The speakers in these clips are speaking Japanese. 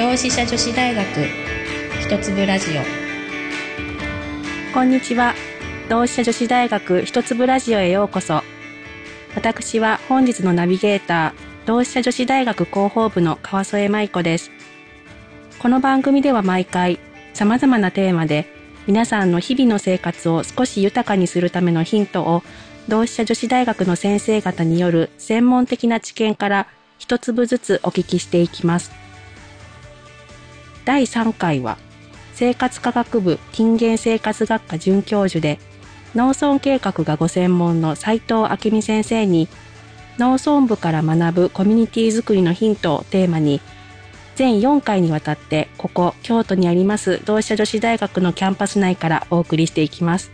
同志社女子大学一粒ラジオこんにちは。同志社女子大学一粒ラジオへようこそ。私は本日のナビゲーター、同志社女子大学広報部の川添舞子です。この番組では毎回様々なテーマで皆さんの日々の生活を少し豊かにするためのヒントを同志社女子大学の先生方による専門的な知見から一粒ずつお聞きしていきます。第3回は生活科学部近現生活学科准教授で農村計画がご専門の斉藤明美先生に農村部から学ぶコミュニティづくりのヒントをテーマに全4回にわたってここ京都にあります同志社女子大学のキャンパス内からお送りしていきます。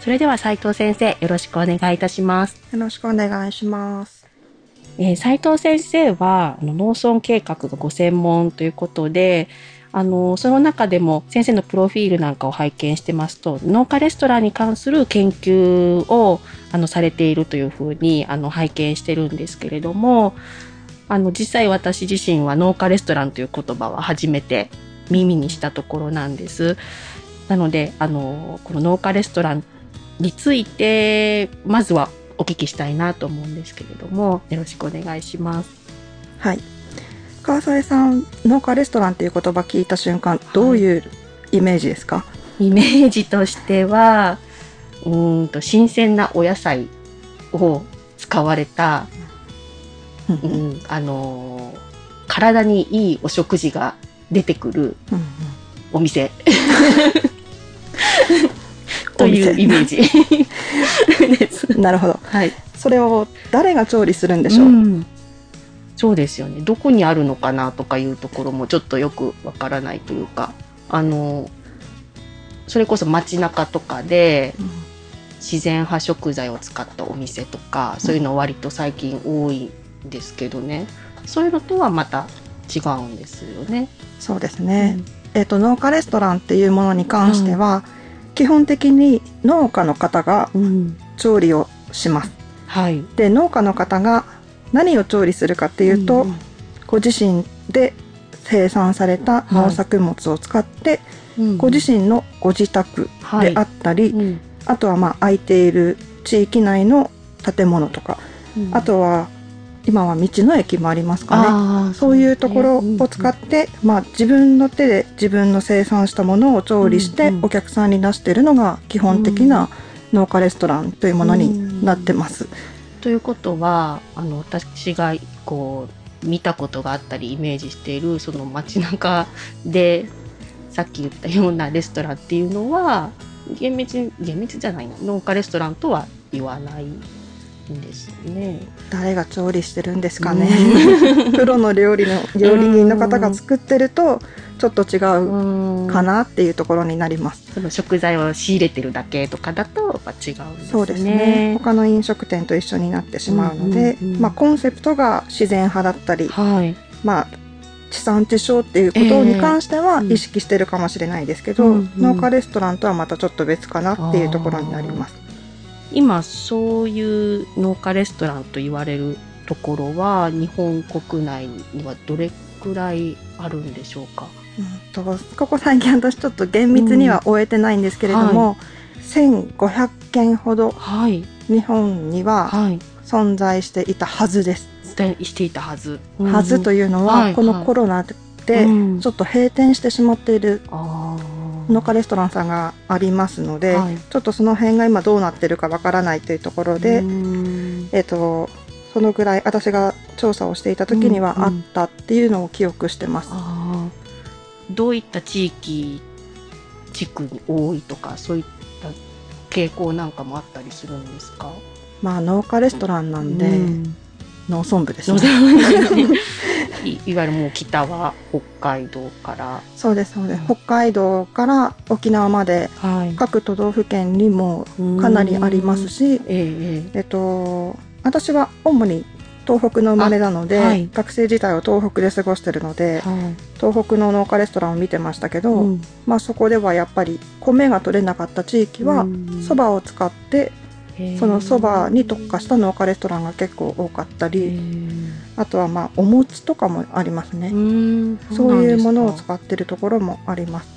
それでは斉藤先生よろしくお願いいたします。よろしくお願いします。えー斉藤先生はあの農村計画がご専門ということで、あのその中でも先生のプロフィールなんかを拝見してますと農家レストランに関する研究をあのされているというふうにあの拝見してるんですけれどもあの実際私自身は農家レストランという言葉は初めて耳にしたところなんです。なのであのこの農家レストランについてまずはお聞きしたいなと思うんですけれどもよろしくお願いします。はい。川添さん、農家レストランっていう言葉聞いた瞬間、どういうイメージですか、イメージとしてはうーんと新鮮なお野菜を使われた、うんあのー体にいいお食事が出てくるうん。お店 というイメージ。なるほど。はい、それを誰が調理するんでしょう、ん。そうですよね。どこにあるのかなとかいうところもちょっとよくわからないというか。あのそれこそ街中とかで自然派食材を使ったお店とかそういうの割と最近多いんですけどね。そういうのとはまた違うんですよね。そうですね。えっ、と、農家レストランっていうものに関しては、基本的に農家の方がうん。調理をします。はい、で、農家の方が何を調理するかっていうと、んご自身で生産された農作物を使って、うんご自身のご自宅であったり、うん。あとはまあ空いている地域内の建物とか、うん。あとは今は道の駅もありますかね。そういうところを使って、まあ、自分の手で自分の生産したものを調理してうんうんお客さんに出しているのが基本的な農家レストランというものになってます。ということはあの私がこう見たことがあったりイメージしているその街中でさっき言ったようなレストランっていうのは厳密厳密じゃないな。農家レストランとは言わないんですよね。誰が調理してるんですかね。プロの料理の料理人の方が作ってるとちょっと違うかなっていうところになります。その食材を仕入れてるだけとかだとやっぱ違うんですね。そうですね。他の飲食店と一緒になってしまうので、うんうんうんまあコンセプトが自然派だったり、はい。まあ地産地消っていうことに関してはええ意識してるかもしれないですけど、うんうん農家レストランとはまたちょっと別かなっていうところになります。今そういう農家レストランと言われるところは日本国内にはどれくらいあるんでしょうか？うんとここ最近私ちょっと厳密には終えてないんですけれども、1500件ほどはい。日本にははい。存在していたはずです。でしていたはず。はずといういうのははいこのコロナでうん。ちょっと閉店してしまっている農家レストランさんがありますので、はいちょっとその辺が今どうなってるかわからないというところで、うんえっ、とそのぐらい私が調査をしていた時にはうんあったっていうのを記憶してます。あーどういった地域地区に多いとかそういった傾向なんかもあったりするんですか？まあ農家レストランなんで、うん農村部ですね。いいわゆるもう北は北海道から、そうですそうです。北海道から沖縄まではい、各都道府県にもかなりありますし、ええええ。っと私は主に東北の生まれなので、あはい。学生時代を東北で過ごしてるのでえ、はい。東北の農家レストランを見てましたけど、うん。まあそこではやっぱり米が取れなかった地域はうん。そばを使ってそのそばに特化した農家レストランが結構多かったりあとはまあお餅とかもありますね。そういうものを使ってるところもあります。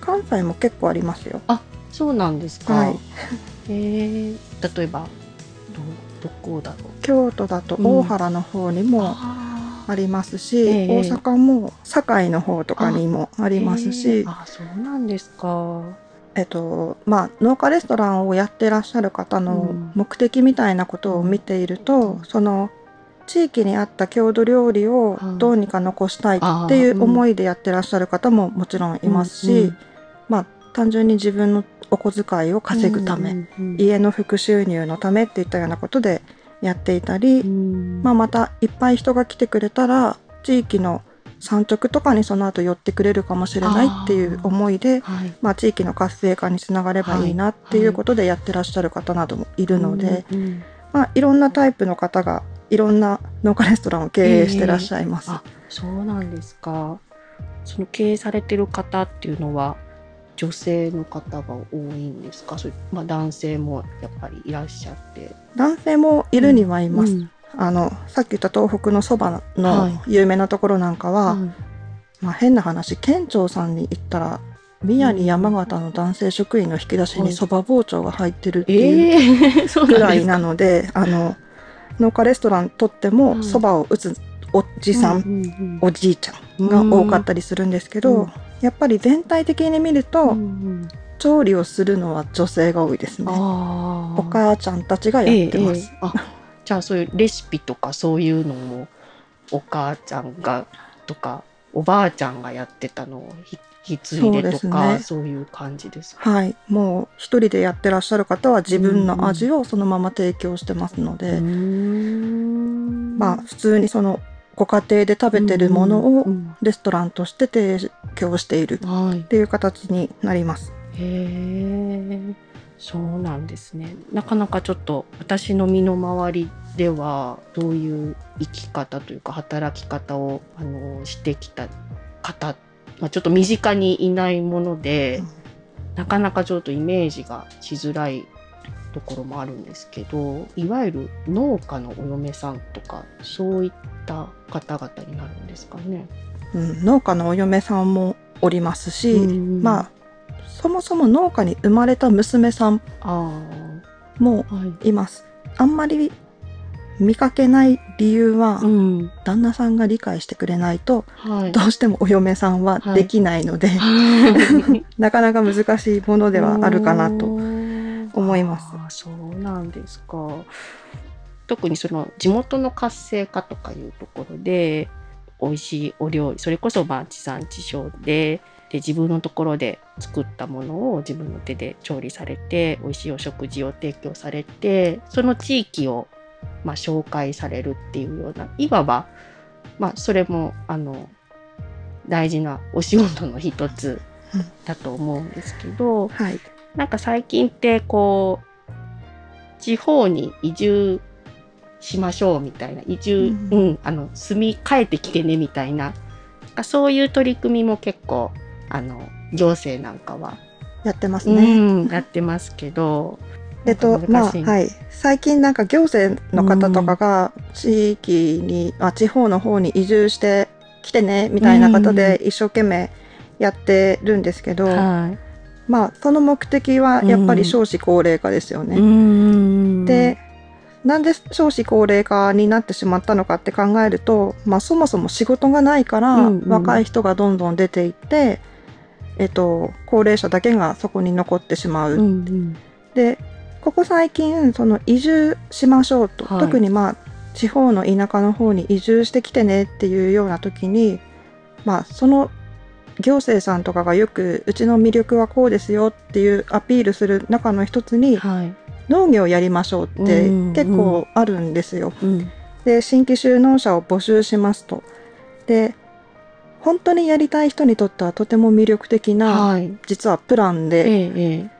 関西も結構ありますよ。あそうなんですか、はい、え例えばどこだろう。京都だと大原の方にもありますし、うんえ。ー、大阪も堺の方とかにもありますし。あ,、そうなんですかえっとまあ、農家レストランをやってらっしゃる方の目的みたいなことを見ていると、うん、その地域に合った郷土料理をどうにか残したいっていう思いでやってらっしゃる方ももちろんいますし、まあ単純に自分のお小遣いを稼ぐため、家の副収入のためっていったようなことでやっていたり、うん、まあ、またいっぱい人が来てくれたら地域の産直とかにその後寄ってくれるかもしれないっていう思いで、はい、まあ、地域の活性化につながればいいなっていうことでやってらっしゃる方などもいるので、はいはい、まあ、いろんなタイプの方がいろんな農家レストランを経営してらっしゃいます。えー、そうなんですか。その経営されてる方っていうのは女性の方が多いんですか？それ、まあ、男性もやっぱりいらっしゃって。男性もいるにはいます、うん、あのさっき言った東北のそばの有名なところなんかは、はい、まあ、変な話県庁さんに行ったら宮城山形の男性職員の引き出しにそば包丁が入ってるっていうぐらいなので,、あの農家レストランとってもそばを打つおじさん、おじいちゃんが多かったりするんですけど、やっぱり全体的に見ると、うんうん、調理をするのは女性が多いですね。お母ちゃんたちがやってます。ええ、じゃあそういうレシピとかそういうのもお母ちゃんがとかおばあちゃんがやってたのを引き継いでとかそう、ね,、いう感じですか？はい。もう一人でやってらっしゃる方は自分の味をそのまま提供してますので、まあ普通にそのご家庭で食べてるものをレストランとして提供しているっていう形になります。へえそうなんですね。なかなかちょっと私の身の回りではどういう生き方というか働き方をあのしてきた方、まあ、ちょっと身近にいないもので、うん、なかなかちょっとイメージがしづらいところもあるんですけどいわゆる農家のお嫁さんとかそういった方々になるんですかね。うん、農家のお嫁さんもおりますし、うんまあそもそも農家に生まれた娘さんもいます。あはい、あんまり見かけない理由は、うん、旦那さんが理解してくれないと、はい、どうしてもお嫁さんはできないので、はい、なかなか難しいものではあるかなと思います。あそうなんですか。特にその地元の活性化とかいうところで美味しいお料理それこそまあ地産地消でで自分のところで作ったものを自分の手で調理されて美味しいお食事を提供されてその地域をまあ紹介されるっていうようないわばまあそれもあの大事なお仕事の一つだと思うんですけど、はい、なんか最近ってこう、地方に移住しましょうみたいな、移住、うん、うん、あの、住み替えてきてねみたいな、そういう取り組みも結構、あの、行政なんかは。やってますね。うん、やってますけど、えっと、まあ、はい。最近なんか行政の方とかが地域に、うん、あ、地方の方に移住してきてね、みたいな方で一生懸命やってるんですけど、はいまあ、その目的はやっぱり少子高齢化ですよね。うん、で、なんで少子高齢化になってしまったのかって考えると、まあ、そもそも仕事がないから、若い人がどんどん出ていって、えっと、高齢者だけがそこに残ってしまう。うんうん、で、ここ最近、その移住しましょうと、はい、特にまあ、地方の田舎の方に移住してきてねっていうような時に、まあ、その行政さんとかがよくうちの魅力はこうですよっていうアピールする中の一つに、はい、農業やりましょうって結構あるんですよ。うんうん、で新規就農者を募集しますと。で本当にやりたい人にとってはとても魅力的な、はい、実はプランで、ええ、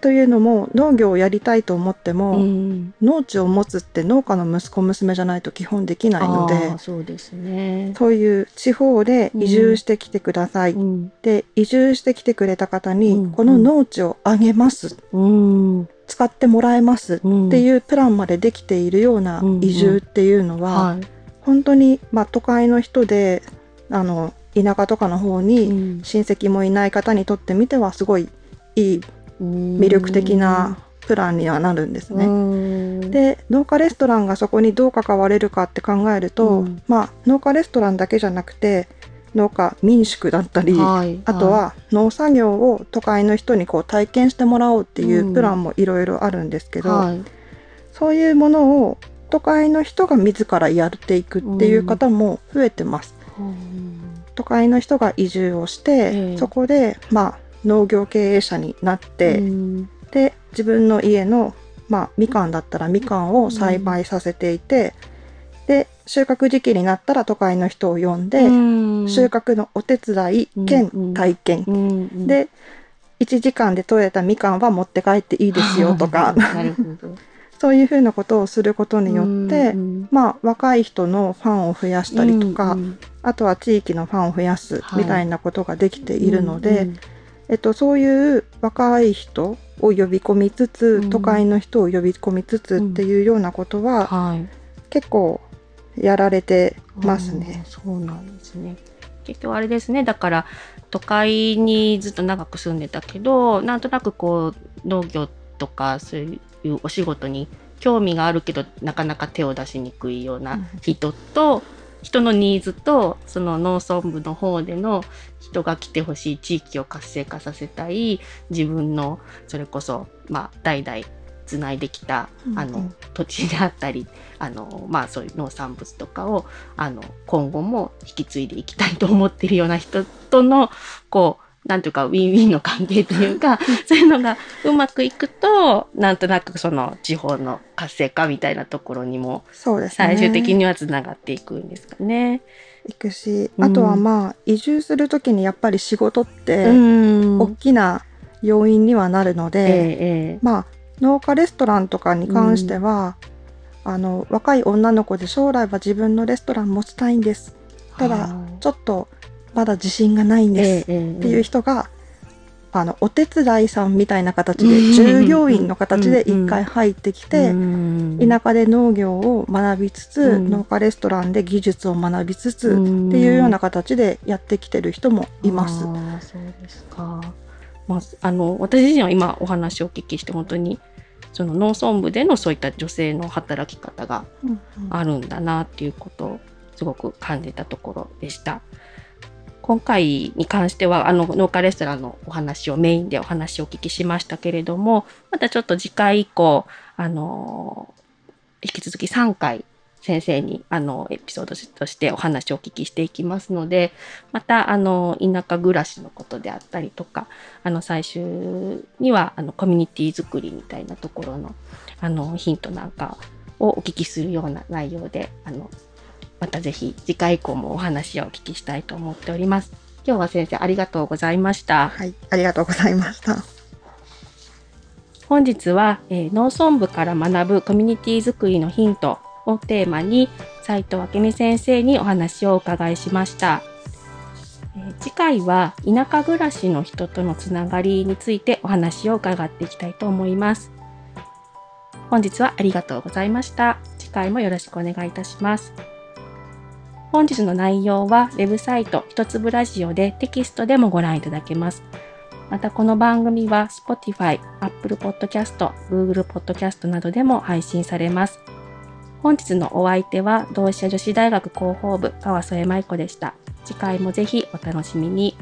というのも農業をやりたいと思っても、うん、農地を持つって農家の息子娘じゃないと基本できないのでそうですね。そういう地方で移住してきてください、うん、で移住してきてくれた方に、この農地をあげます、うん、っ使ってもらえます。っていうプランまでできているような移住っていうのは、うんうん、本当に、まあ、都会の人であの田舎とかの方に親戚もいない方にとってみてはすごいいい魅力的なプランにはなるんですね。で農家レストランがそこにどう関われるかって考えると、うん、まあ農家レストランだけじゃなくて農家民宿だったり、はい、あとは農作業を都会の人にこう体験してもらおうっていうプランもいろいろあるんですけど、うんはい、そういうものを都会の人が自らやっていくっていう方も増えてます。うん、都会の人が移住をして、えー、そこでまあ農業経営者になって、で自分の家のまあみかんだったらみかんを栽培させていて、で収穫時期になったら都会の人を呼んで、収穫のお手伝い兼体験、で1時間で採れたみかんは持って帰っていいですよとか。そういうふうなことをすることによって、まあ若い人のファンを増やしたりとか、あとは地域のファンを増やすみたいなことができているので、えっと、そういう若い人を呼び込みつつ、都会の人を呼び込みつつっていうようなことは、結構やられてますね。そうなんですね。結局あれですね。だから都会にずっと長く住んでたけど、なんとなくこう農業とかそういうお仕事に興味があるけどなかなか手を出しにくいような人と、うん、人のニーズとその農村部の方での人が来てほしい地域を活性化させたい自分のそれこそまあ代々つないできた、あの、土地であったり、あの、まあそういう農産物とかを、あの、今後も引き継いでいきたいと思っているような人との、こう、なんていうか、ウィンウィンの関係というか、そういうのがうまくいくと、なんとなくその地方の活性化みたいなところにも、そうですね。最終的にはつながっていくんですかね。いくし、あとはまあ、移住するときにやっぱり仕事って、大きな要因にはなるので、ええ、まあ、農家レストランとかに関しては、うん、あの若い女の子で将来は自分のレストラン持ちたいんです。ただちょっとまだ自信がないんです。っていう人が、あのお手伝いさんみたいな形で従業員の形で一回入ってきて田舎で農業を学びつつ農家レストランで技術を学びつつっていうような形でやってきてる人もいます。そうですか。まあ、あの私自身は今お話をお聞きして本当にその農村部でのそういった女性の働き方があるんだなっていうことをすごく感じたところでした。今回に関してはあの農家レストランのお話をメインでお話をお聞きしましたけれどもまたちょっと次回以降あの引き続き3回先生に、あの、エピソードとしてお話をお聞きしていきますので、また、あの、田舎暮らしのことであったりとか、あの、最終には、あの、コミュニティ作りみたいなところの、あの、ヒントなんかをお聞きするような内容で、あの、またぜひ次回以降もお話をお聞きしたいと思っております。今日は先生ありがとうございました。はい、ありがとうございました。本日は、えー、農村部から学ぶコミュニティ作りのヒントをテーマに斉藤明美先生にお話をお伺いしました。え次回は田舎暮らしの人とのつながりについてお話を伺っていきたいと思います。本日はありがとうございました。次回もよろしくお願いいたします。本日の内容はウェブサイト一粒ラジオでテキストでもご覧いただけます。またこの番組は Spotify、Apple Podcast、Google Podcast などでも配信されます。本日のお相手は同志社女子大学広報部川添舞子でした。次回もぜひお楽しみに。